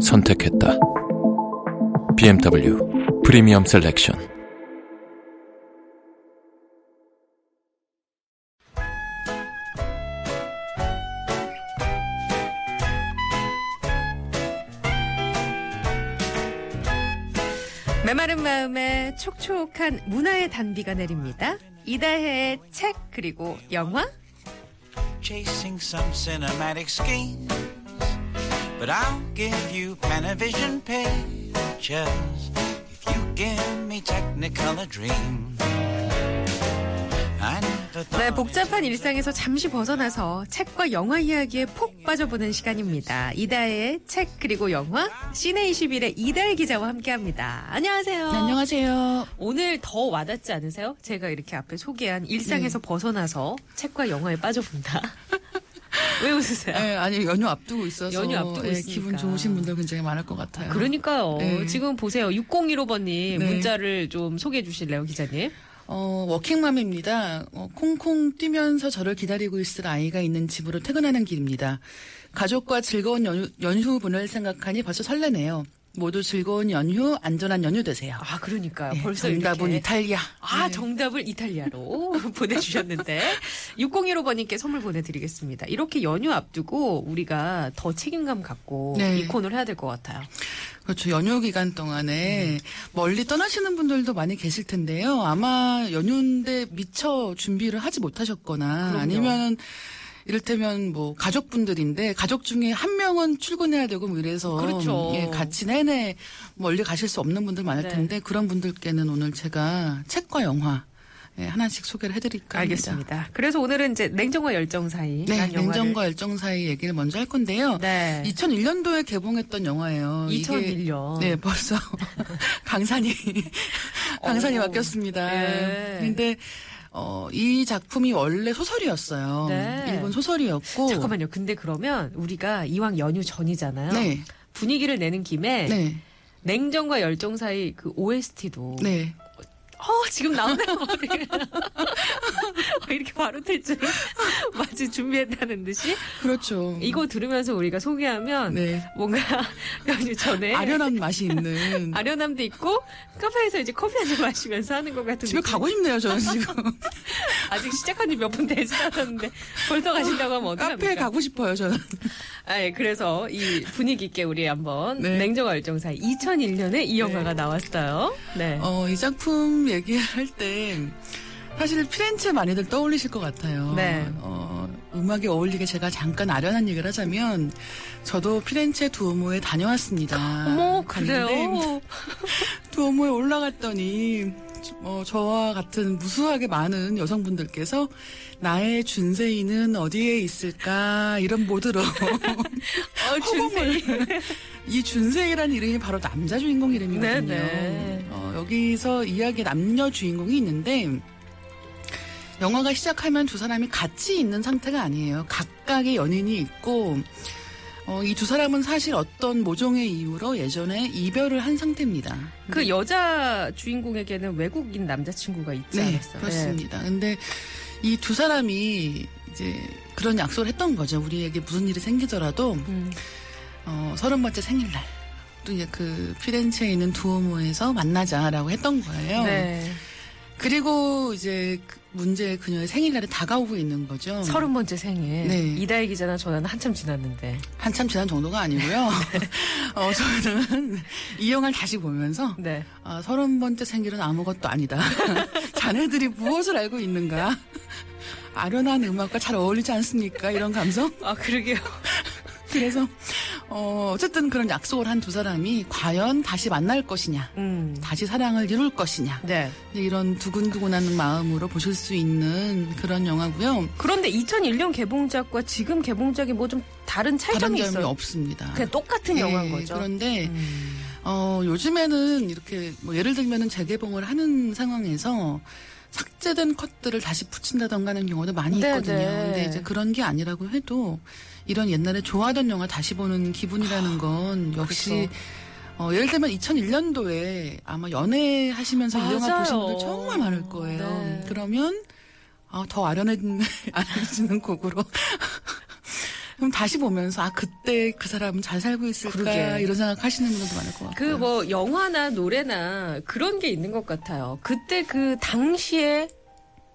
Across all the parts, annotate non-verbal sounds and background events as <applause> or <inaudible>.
선택했다. BMW 프리미엄 셀렉션. 메마른 마음에 촉촉한 문화의 단비가 내립니다. 이다혜의 책 그리고 영화 But I'll give you Panavision pictures if you give me Technicolor dreams. Thought 네, 복잡한 일상에서 잠시 벗어나서 책과 영화 이야기에 푹 빠져보는 시간입니다. 이다혜의 책 그리고 영화 시네21의 이다혜 기자와 함께합니다. 안녕하세요. 네, 안녕하세요. 오늘 더 와닿지 않으세요? 제가 이렇게 앞에 소개한 일상에서 네. 벗어나서 책과 영화에 빠져본다. 왜 웃으세요? 네, 아니 연휴 앞두고 있어서 연휴 앞두고 예, 있으니까. 기분 좋으신 분들 굉장히 많을 것 같아요. 그러니까요. 네. 지금 보세요. 6015번님 네. 문자를 좀 소개해 주실래요, 기자님? 어, 워킹맘입니다. 어, 콩콩 뛰면서 저를 기다리고 있을 아이가 있는 집으로 퇴근하는 길입니다. 가족과 즐거운 연휴, 연휴분을 생각하니 벌써 설레네요. 모두 즐거운 연휴, 안전한 연휴 되세요. 아, 그러니까요. 네, 벌써 정답은 이렇게. 이탈리아. 아, 네. 정답을 이탈리아로 <laughs> 보내주셨는데 6015번님께 선물 보내드리겠습니다. 이렇게 연휴 앞두고 우리가 더 책임감 갖고 네. 이 코너를 해야 될 것 같아요. 그렇죠. 연휴 기간 동안에 멀리 떠나시는 분들도 많이 계실 텐데요. 아마 연휴인데 미처 준비를 하지 못하셨거나 그럼요. 아니면 이를테면 뭐 가족분들인데 가족 중에 한 명은 출근해야 되고 뭐 이래서 그렇죠. 예, 같이 내내 멀리 가실 수 없는 분들 많을 네. 텐데 그런 분들께는 오늘 제가 책과 영화 예, 하나씩 소개를 해드릴까 합니다. 알겠습니다. 그래서 오늘은 이제 냉정과 열정 사이. 네, 냉정과 열정 사이 얘기를 먼저 할 건데요. 네. 2001년도에 개봉했던 영화예요. 이게 2001년. 네, 벌써 <laughs> 강산이 <laughs> 강산이 어. 바뀌었습니다. 예. 근데 어, 이 작품이 원래 소설이었어요. 네. 일본 소설이었고 잠깐만요. 근데 그러면 우리가 이왕 연휴 전이잖아요. 네. 분위기를 내는 김에 네. 냉정과 열정 사이 그 OST도 네. 어, 지금 나오네요. <laughs> 이렇게 바로 될 줄. <laughs> 마치 준비했다는 듯이. 그렇죠. 이거 들으면서 우리가 소개하면 네. 뭔가 <laughs> 연휴 전에 아련한 맛이 있는 아련함도 있고 카페에서 이제 커피 한 잔 마시면서 하는 것 같은 집에 느낌. 가고 싶네요, 저는 지금. 아직 시작한 지 몇 분 되지 않았는데 벌써 가신다고 하면 카페에 어떡합니까? 가고 싶어요, 저는. 아, 예, 그래서 이 분위기 있게 우리 한번 네. 냉정과 열정 사이 2001년에 이 영화가 나왔어요. 네. 어, 이 작품 얘기할 때 사실 피렌체 많이들 떠올리실 것 같아요. 네. 어, 음악에 어울리게 제가 잠깐 아련한 얘기를 하자면 저도 피렌체 두오모에 다녀왔습니다. 어머, 그래요? <laughs> 두오모에 올라갔더니 어, 저와 같은 무수하게 많은 여성분들께서 나의 준세이는 어디에 있을까 이런 모드로 <laughs> 어, 준세. <laughs> 이 준세이라는 이름이 바로 남자 주인공 이름이거든요. 네네. 어, 여기서 이야기 남녀 주인공이 있는데 영화가 시작하면 두 사람이 같이 있는 상태가 아니에요. 각각의 연인이 있고 어, 이 두 사람은 사실 어떤 모종의 이유로 예전에 이별을 한 상태입니다. 그 여자 주인공에게는 외국인 남자친구가 있지 네, 않았어요? 그렇습니다. 근데 이 두 사람이 이제 그런 약속을 했던 거죠. 우리에게 무슨 일이 생기더라도 음. 어, 서른 번째 생일날 또 이제 그 피렌체에 있는 두오모에서 만나자라고 했던 거예요. 네. 그리고 이제 그 문제 그녀의 생일날이 다가오고 있는 거죠. 서른 번째 생일. 네. 이다혜 기자나 저는 한참 지났는데. 한참 지난 정도가 아니고요. <laughs> <laughs> 어, 저는 이 영화를 다시 보면서 네. 아, 서른 번째 생일은 아무것도 아니다. <laughs> 자네들이 무엇을 알고 있는가? 아련한 음악과 잘 어울리지 않습니까? 이런 감성? 아, 그러게요. 그래서 어, 어쨌든 그런 약속을 한 두 사람이 과연 다시 만날 것이냐, 음. 다시 사랑을 이룰 것이냐, 네. 이런 두근두근하는 마음으로 보실 수 있는 그런 영화고요. 그런데 2001년 개봉작과 지금 개봉작이 뭐 좀 다른 다른 차이점이 점이 있어요. 없습니다. 그냥 똑같은 예, 영화인 거죠. 그런데 음. 어, 요즘에는 이렇게 뭐 예를 들면은 재개봉을 하는 상황에서 삭제된 컷들을 다시 붙인다던가 하는 경우도 많이 네, 있거든요. 네. 근데 이제 그런 게 아니라고 해도 이런 옛날에 좋아하던 영화 다시 보는 기분이라는 건 역시 그렇죠. 어, 예를 들면 2001년도에 아마 연애하시면서 이 영화 맞아요. 보신 분들 정말 많을 거예요. 네. 그러면 어, 더 <laughs> 아련해지는 곡으로 그럼 다시 보면서 아 그때 그 사람은 잘 살고 있을까 그러게. 이런 생각 하시는 분들도 많을 것 같고요. 그 뭐 영화나 노래나 그런 게 있는 것 같아요. 그때 그 당시에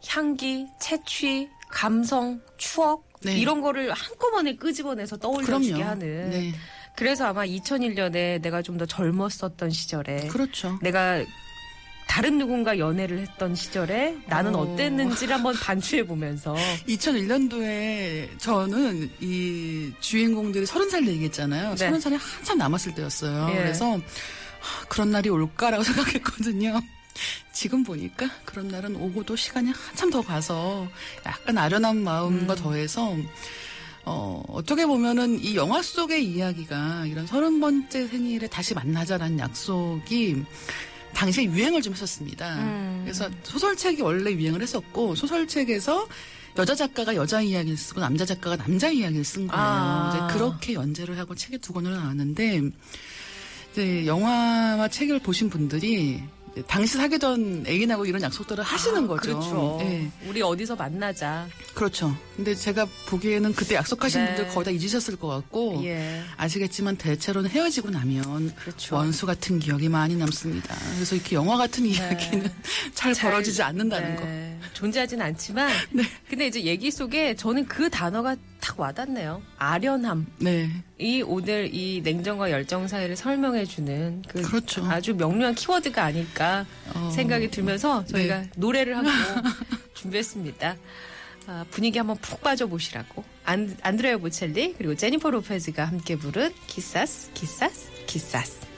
향기, 채취, 감성, 추억 네. 이런 거를 한꺼번에 끄집어내서 떠올려주게. 하는. 네, 그래서 아마 2001년에 내가 좀 더 젊었었던 시절에 그렇죠. 내가 다른 누군가 연애를 했던 시절에 나는 어. 어... 땠는지를 한번 반추해 보면서 <laughs> 2001년도에 저는 이 주인공들이 서른 살 얘기했잖아요. 네. 서른 살이 한참 남았을 때였어요. 예. 그래서 하, 그런 날이 올까라고 <laughs> 생각했거든요. 지금 보니까 그런 날은 오고도 시간이 한참 더 가서 약간 아련한 마음과 음. 더해서 어, 어떻게 보면은 이 영화 속의 이야기가 이런 서른 번째 생일에 다시 만나자라는 약속이 당시에 유행을 좀 했었습니다. 음. 그래서 소설책이 원래 유행을 했었고 소설책에서 여자 작가가 여자 이야기를 쓰고 남자 작가가 남자 이야기를 쓴 거예요. 아. 이제 그렇게 연재를 하고 책이 두 권을 나왔는데 이제 영화와 책을 보신 분들이 당시 사귀던 애인하고 이런 약속들을 하시는 아, 거죠. 그렇죠. 네. 우리 어디서 만나자. 그렇죠. 근데 제가 보기에는 그때 약속하신 네. 분들 거의 다 잊으셨을 것 같고 예. 아시겠지만 대체로는 헤어지고 나면 그렇죠. 원수 같은 기억이 많이 남습니다. 그래서 이렇게 영화 같은 이야기는 <laughs> 잘, 잘- 벌어지지 않는다는 거. 네, 존재하진 않지만 <laughs> 네. 근데 이제 얘기 속에 저는 그 단어가 딱 와닿네요. 아련함. 네. 이 오늘 이 냉정과 열정 사이를 설명해 주는 그 그렇죠. 아주 명료한 키워드가 아닐까 어, 생각이 들면서 저희가 네. 노래를 하고 <laughs> 준비했습니다. 아, 분위기 한번 푹 빠져보시라고. 안, 안드레아 보첼리 그리고 제니퍼 로페즈가 함께 부른 기사스 기사스 기사스.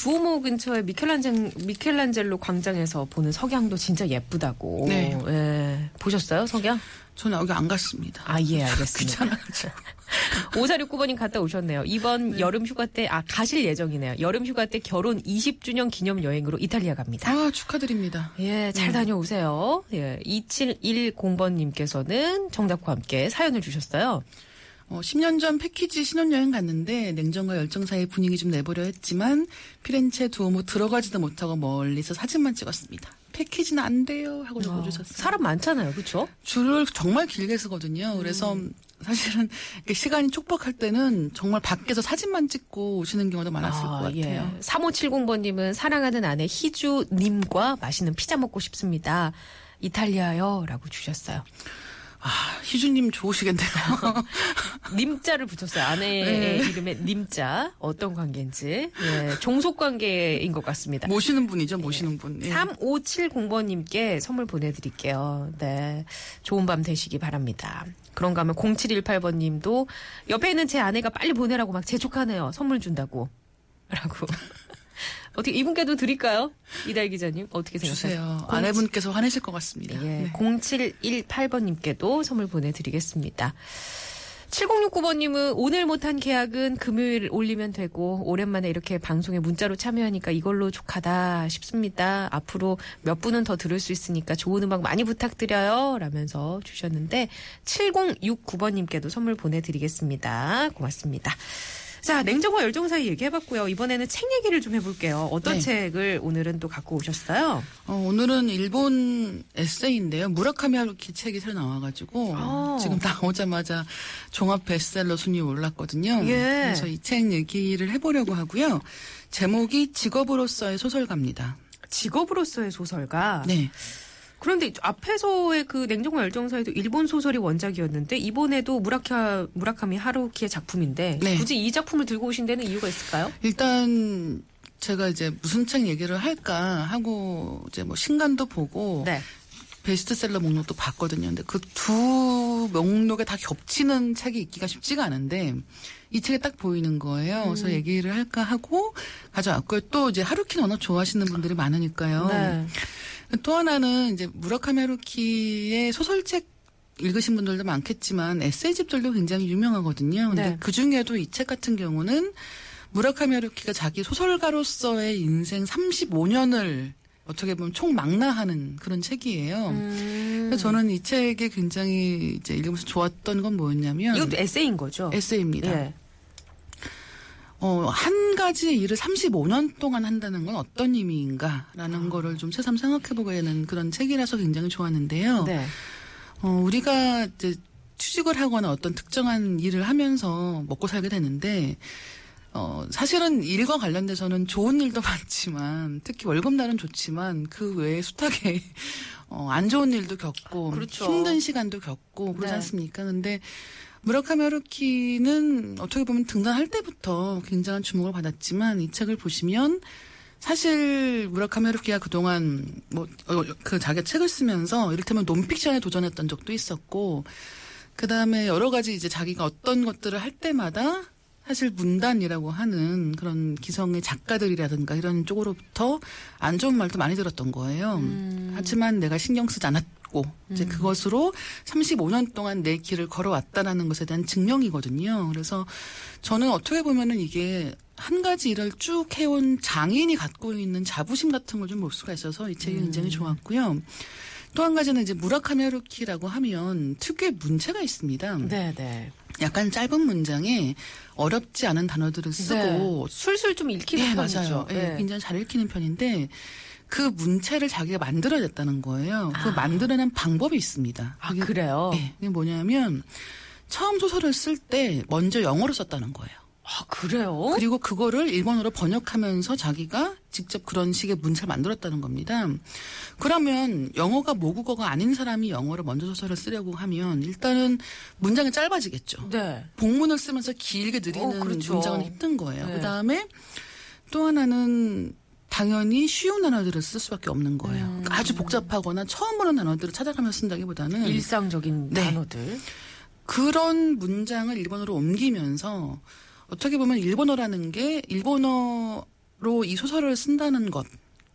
두오모 근처에 미켈란젤, 미켈란젤로 광장에서 보는 석양도 진짜 예쁘다고. 네. 예. 보셨어요, 석양? 저는 여기 안 갔습니다. 아, 예, 알겠습니다. <laughs> 귀찮아가지고. <laughs> 5469번님 갔다 오셨네요. 이번 여름 휴가 때, 아, 가실 예정이네요. 여름 휴가 때 결혼 20주년 기념 여행으로 이탈리아 갑니다. 아, 축하드립니다. 예, 잘 다녀오세요. 예, 2710번님께서는 정답과 함께 사연을 주셨어요. 어, 10년 전 패키지 신혼여행 갔는데 냉정과 열정 사이 분위기 좀 내보려 했지만 피렌체 두오모 들어가지도 못하고 멀리서 사진만 찍었습니다. 패키지는 안 돼요 하고 적어주셨어요. 사람 많잖아요, 그쵸? 줄을 정말 길게 쓰거든요. 그래서 음. 사실은 시간이 촉박할 때는 정말 밖에서 사진만 찍고 오시는 경우도 많았을 것 같아요. 3570번님은 사랑하는 아내 희주님과 맛있는 피자 먹고 싶습니다. 이탈리아요. 라고 주셨어요. 아, 희주님 좋으시겠네요. <laughs> 님자를 붙였어요. 아내의 이름에 님자. 어떤 관계인지. 예, 종속 관계인 것 같습니다. 모시는 분이죠, 모시는 분. 예. 3570번님께 선물 보내드릴게요. 네. 좋은 밤 되시기 바랍니다. 그런가 하면 0718번님도 옆에 있는 제 아내가 빨리 보내라고 막 재촉하네요. 선물 준다고. 라고. 어떻게 이분께도 드릴까요? 이달 기자님 어떻게 생각하세요? 주세요. 아내분께서 화내실 것 같습니다. 예, 네. 0718번님께도 선물 보내드리겠습니다. 7069번님은 오늘 못한 계약은 금요일 올리면 되고 오랜만에 이렇게 방송에 문자로 참여하니까 이걸로 족하다 싶습니다. 앞으로 몇 분은 더 들을 수 있으니까 좋은 음악 많이 부탁드려요. 라면서 주셨는데 7069번님께도 선물 보내드리겠습니다. 고맙습니다. 자, 냉정과 열정 사이 얘기해봤고요. 이번에는 책 얘기를 좀 해볼게요. 어떤 네. 책을 오늘은 또 갖고 오셨어요? 어, 오늘은 일본 에세이인데요. 무라카미 하루키 책이 새로 나와가지고 아. 지금 나오자마자 종합 베스트셀러 순위 올랐거든요. 예. 그래서 이 책 얘기를 해보려고 하고요. 제목이 직업으로서의 소설가입니다. 직업으로서의 소설가. 네. 그런데 앞에서의 그 냉정과 열정사에도 일본 소설이 원작이었는데 이번에도 무라카 무라카미 하루키의 작품인데 네. 굳이 이 작품을 들고 오신 데는 이유가 있을까요? 일단 제가 이제 무슨 책 얘기를 할까 하고 이제 뭐 신간도 보고 네. 베스트셀러 목록도 봤거든요. 근데 그두 목록에 다 겹치는 책이 있기가 쉽지가 않은데 이 책에 딱 보이는 거예요. 그래서 음. 얘기를 할까 하고 가져왔고요. 또 이제 하루키는 워낙 좋아하시는 분들이 많으니까요. 네. 또 하나는 이제 무라카미 하루키의 소설책 읽으신 분들도 많겠지만 에세이집들도 굉장히 유명하거든요. 근데 네. 그 중에도 이 책 같은 경우는 무라카미 하루키가 자기 소설가로서의 인생 35년을 어떻게 보면 총망라하는 그런 책이에요. 음. 그래서 저는 이 책에 굉장히 이제 읽으면서 좋았던 건 뭐였냐면 이것도 에세이인 거죠. 에세이입니다. 예. 어, 한 가지 일을 35년 동안 한다는 건 어떤 의미인가라는 아. 거를 좀 새삼 생각해보게 되는 그런 책이라서 굉장히 좋았는데요. 네. 어, 우리가 이제 취직을 하거나 어떤 특정한 일을 하면서 먹고 살게 되는데, 어, 사실은 일과 관련돼서는 좋은 일도 <laughs> 많지만, 특히 월급날은 좋지만, 그 외에 숱하게, <laughs> 어, 안 좋은 일도 겪고, 그렇죠. 힘든 시간도 겪고, 그러지 네. 않습니까? 근데, 무라카미 하루키는 어떻게 보면 등단할 때부터 굉장한 주목을 받았지만, 이 책을 보시면, 사실 무라카미 하루키가 그동안 뭐 그 자기 책을 쓰면서 이를테면 논픽션에 도전했던 적도 있었고 그다음에 여러 가지 이제 자기가 어떤 것들을 할 때마다 사실 문단이라고 하는 그런 기성의 작가들이라든가 이런 쪽으로부터 안 좋은 말도 많이 들었던 거예요. 하지만 내가 신경 쓰지 않았 고 이제 그것으로 35년 동안 내 길을 걸어왔다라는 것에 대한 증명이거든요. 그래서 저는 어떻게 보면은 이게 한 가지 일을 쭉 해온 장인이 갖고 있는 자부심 같은 걸 좀 볼 수가 있어서 이 책이 굉장히 좋았고요. 또 한 가지는 이제 무라카미 하루키라고 하면 특유의 문체가 있습니다. 네, 네. 약간 짧은 문장에 어렵지 않은 단어들을 쓰고 술술 좀 읽히는 예, 편이죠. 맞아요. 예, 네. 굉장히 잘 읽히는 편인데 그 문체를 자기가 만들어냈다는 거예요. 그 아. 만들어낸 방법이 있습니다. 아, 그게, 그래요? 예, 그게 뭐냐면 처음 소설을 쓸 때 먼저 영어로 썼다는 거예요. 아, 그래요? 그리고 그거를 일본어로 번역하면서 자기가 직접 그런 식의 문체를 만들었다는 겁니다. 그러면 영어가 모국어가 아닌 사람이 영어를 먼저 소설을 쓰려고 하면 일단은 문장이 짧아지겠죠. 네. 복문을 쓰면서 길게 느리는 어, 그렇죠. 문장은 힘든 거예요. 네. 그 다음에 또 하나는 당연히 쉬운 단어들을 쓸 수밖에 없는 거예요. 음. 그러니까 아주 복잡하거나 처음 보는 단어들을 찾아가면서 쓴다기보다는 일상적인 네. 단어들. 그런 문장을 일본어로 옮기면서 어떻게 보면 일본어라는 게 일본어로 이 소설을 쓴다는 것.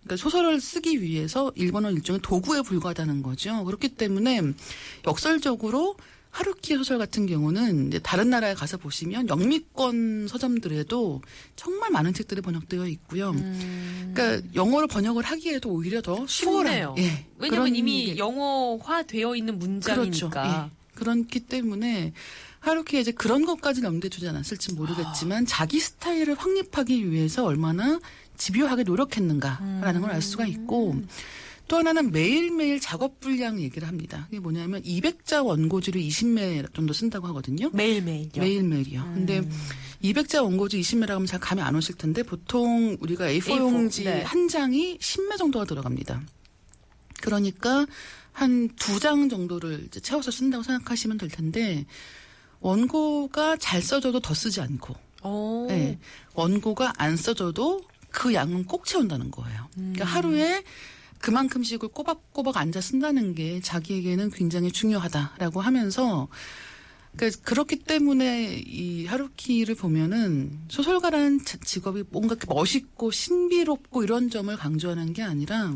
그러니까 소설을 쓰기 위해서 일본어 일종의 도구에 불과하다는 거죠. 그렇기 때문에 역설적으로 하루키의 소설 같은 경우는 이제 다른 나라에 가서 보시면 영미권 서점들에도 정말 많은 책들이 번역되어 있고요. 그러니까 영어로 번역을 하기에도 오히려 더. 음. 쉽네요. 예, 왜냐면 그런 이미 게- 영어화 되어 있는 문장이니까. 그렇죠. 예. 그렇기 때문에 하루키에 이제 그런 것까지는 염두에 두지 않았을지 모르겠지만 자기 스타일을 확립하기 위해서 얼마나 집요하게 노력했는가라는 걸알 수가 있고 또 하나는 매일매일 작업 분량 얘기를 합니다. 그게 뭐냐면 200자 원고지를 20매 정도 쓴다고 하거든요. 매일매일요. 매일매일이요. 근데 200자 원고지 20매라고 하면 잘 감이 안 오실 텐데 보통 우리가 A4 A4, 용지 네. 한 장이 10매 정도가 들어갑니다. 그러니까 한 두 장 정도를 채워서 쓴다고 생각하시면 될 텐데 원고가 잘 써져도 더 쓰지 않고 어. 예, 원고가 안 써져도 그 양은 꼭 채운다는 거예요. 그러니까 하루에 그만큼씩을 꼬박꼬박 앉아 쓴다는 게 자기에게는 굉장히 중요하다라고 하면서 그러니까 그렇기 때문에 이 하루키를 보면은 소설가라는 자- 직업이 뭔가 멋있고 신비롭고 이런 점을 강조하는 게 아니라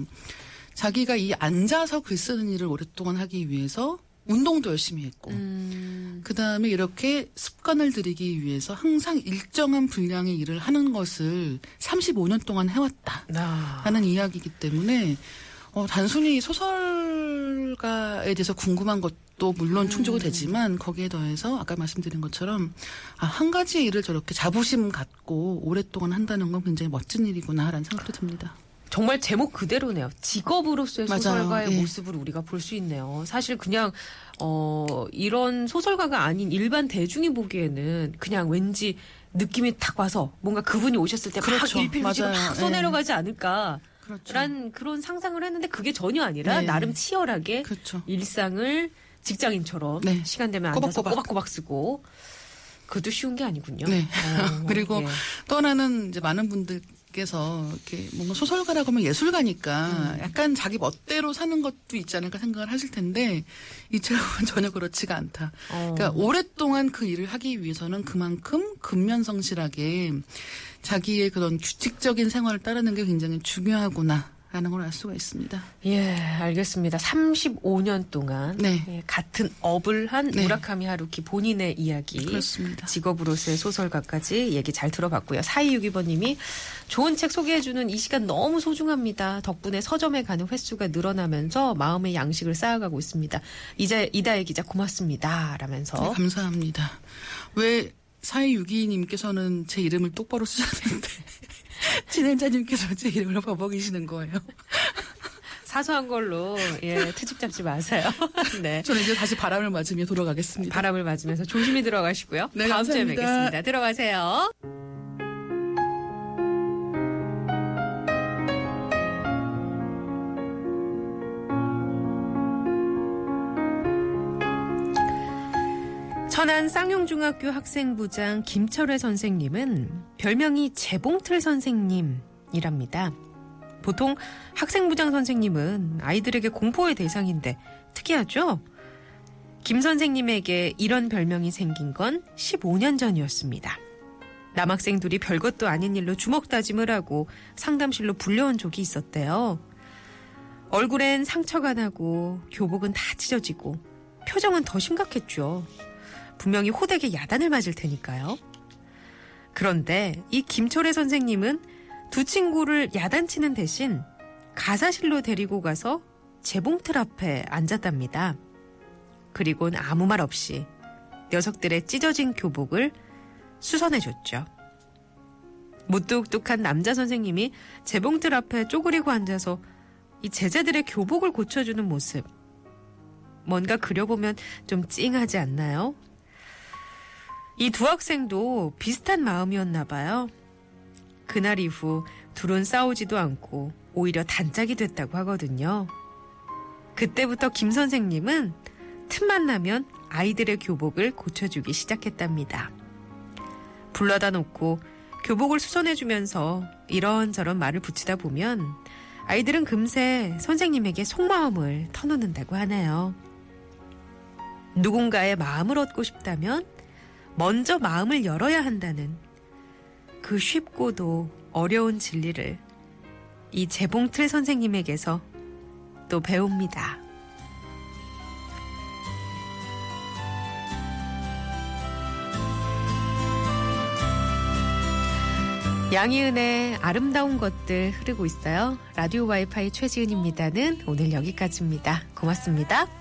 자기가 이 앉아서 글 쓰는 일을 오랫동안 하기 위해서 운동도 열심히 했고 음. 그 다음에 이렇게 습관을 들이기 위해서 항상 일정한 분량의 일을 하는 것을 35년 동안 해왔다. 아. 하는 이야기이기 때문에 어, 단순히 소설가에 대해서 궁금한 것도 물론 충족이 되지만 거기에 더해서 아까 말씀드린 것처럼 아, 한 가지 일을 저렇게 자부심 갖고 오랫동안 한다는 건 굉장히 멋진 일이구나라는 생각도 듭니다. 정말 제목 그대로네요. 직업으로서의 맞아요. 소설가의 예. 모습을 우리가 볼 수 있네요. 사실 그냥 어 이런 소설가가 아닌 일반 대중이 보기에는 그냥 왠지 느낌이 탁 와서 뭔가 그분이 오셨을 때막 그렇죠. 일필휘지로 맞아요. 막 예. 써내려가지 않을까. 그렇죠. 란 그런 상상을 했는데 그게 전혀 아니라 네. 나름 치열하게 그렇죠. 일상을 직장인처럼 네. 시간 되면 앉아서 꼬박꼬박. 꼬박꼬박 쓰고 그것도 쉬운 게 아니군요. 네. 어, <laughs> 그리고 예. 또 하나는 이제 많은 분들 께서 이렇게 뭔가 소설가라고 하면 예술가니까 음. 약간 자기 멋대로 사는 것도 있지 않을까 생각을 하실 텐데 이 책은 <laughs> 전혀 그렇지가 않다. 어. 그러니까 오랫동안 그 일을 하기 위해서는 그만큼 근면성실하게 자기의 그런 규칙적인 생활을 따르는 게 굉장히 중요하구나. 라는 걸 알 수가 있습니다. 예, 알겠습니다. 35년 동안 네. 예, 같은 업을 한 네. 무라카미 하루키 본인의 이야기, 그렇습니다. 직업으로서의 소설가까지 얘기 잘 들어봤고요. 4262번님이 좋은 책 소개해주는 이 시간 너무 소중합니다. 덕분에 서점에 가는 횟수가 늘어나면서 마음의 양식을 쌓아가고 있습니다. 이제 이다혜 기자 고맙습니다. 라면서 네, 감사합니다. 왜 4262님께서는 제 이름을 똑바로 쓰셨는데 <laughs> 진행자님께서 제 이름을 버벅이시는 거예요. <laughs> 사소한 걸로 예, 트집 잡지 마세요. <laughs> 네. 저는 이제 다시 바람을 맞으며 돌아가겠습니다. 바람을 맞으면서 조심히 들어가시고요. 네, 다음 주에 감사합니다. 뵙겠습니다. 들어가세요. 천안 쌍용중학교 학생부장 김철회 선생님은 별명이 재봉틀 선생님이랍니다. 보통 학생부장 선생님은 아이들에게 공포의 대상인데 특이하죠? 김 선생님에게 이런 별명이 생긴 건 15년 전이었습니다. 남학생 둘이 별것도 아닌 일로 주먹 다짐을 하고 상담실로 불려온 적이 있었대요. 얼굴엔 상처가 나고 교복은 다 찢어지고 표정은 더 심각했죠. 분명히 호되게 야단을 맞을 테니까요. 그런데 이 김철애 선생님은 두 친구를 야단치는 대신 가사실로 데리고 가서 재봉틀 앞에 앉았답니다. 그리곤 아무 말 없이 녀석들의 찢어진 교복을 수선해줬죠. 무뚝뚝한 남자 선생님이 재봉틀 앞에 쪼그리고 앉아서 이 제자들의 교복을 고쳐주는 모습. 뭔가 그려보면 좀 찡하지 않나요? 이 두 학생도 비슷한 마음이었나 봐요. 그날 이후 둘은 싸우지도 않고 오히려 단짝이 됐다고 하거든요. 그때부터 김 선생님은 틈만 나면 아이들의 교복을 고쳐주기 시작했답니다. 불러다 놓고 교복을 수선해주면서 이런저런 말을 붙이다 보면 아이들은 금세 선생님에게 속마음을 터놓는다고 하네요. 누군가의 마음을 얻고 싶다면 먼저 마음을 열어야 한다는 그 쉽고도 어려운 진리를 이 재봉틀 선생님에게서 또 배웁니다. 양희은의 아름다운 것들 흐르고 있어요. 라디오 와이파이 최지은입니다는 오늘 여기까지입니다. 고맙습니다.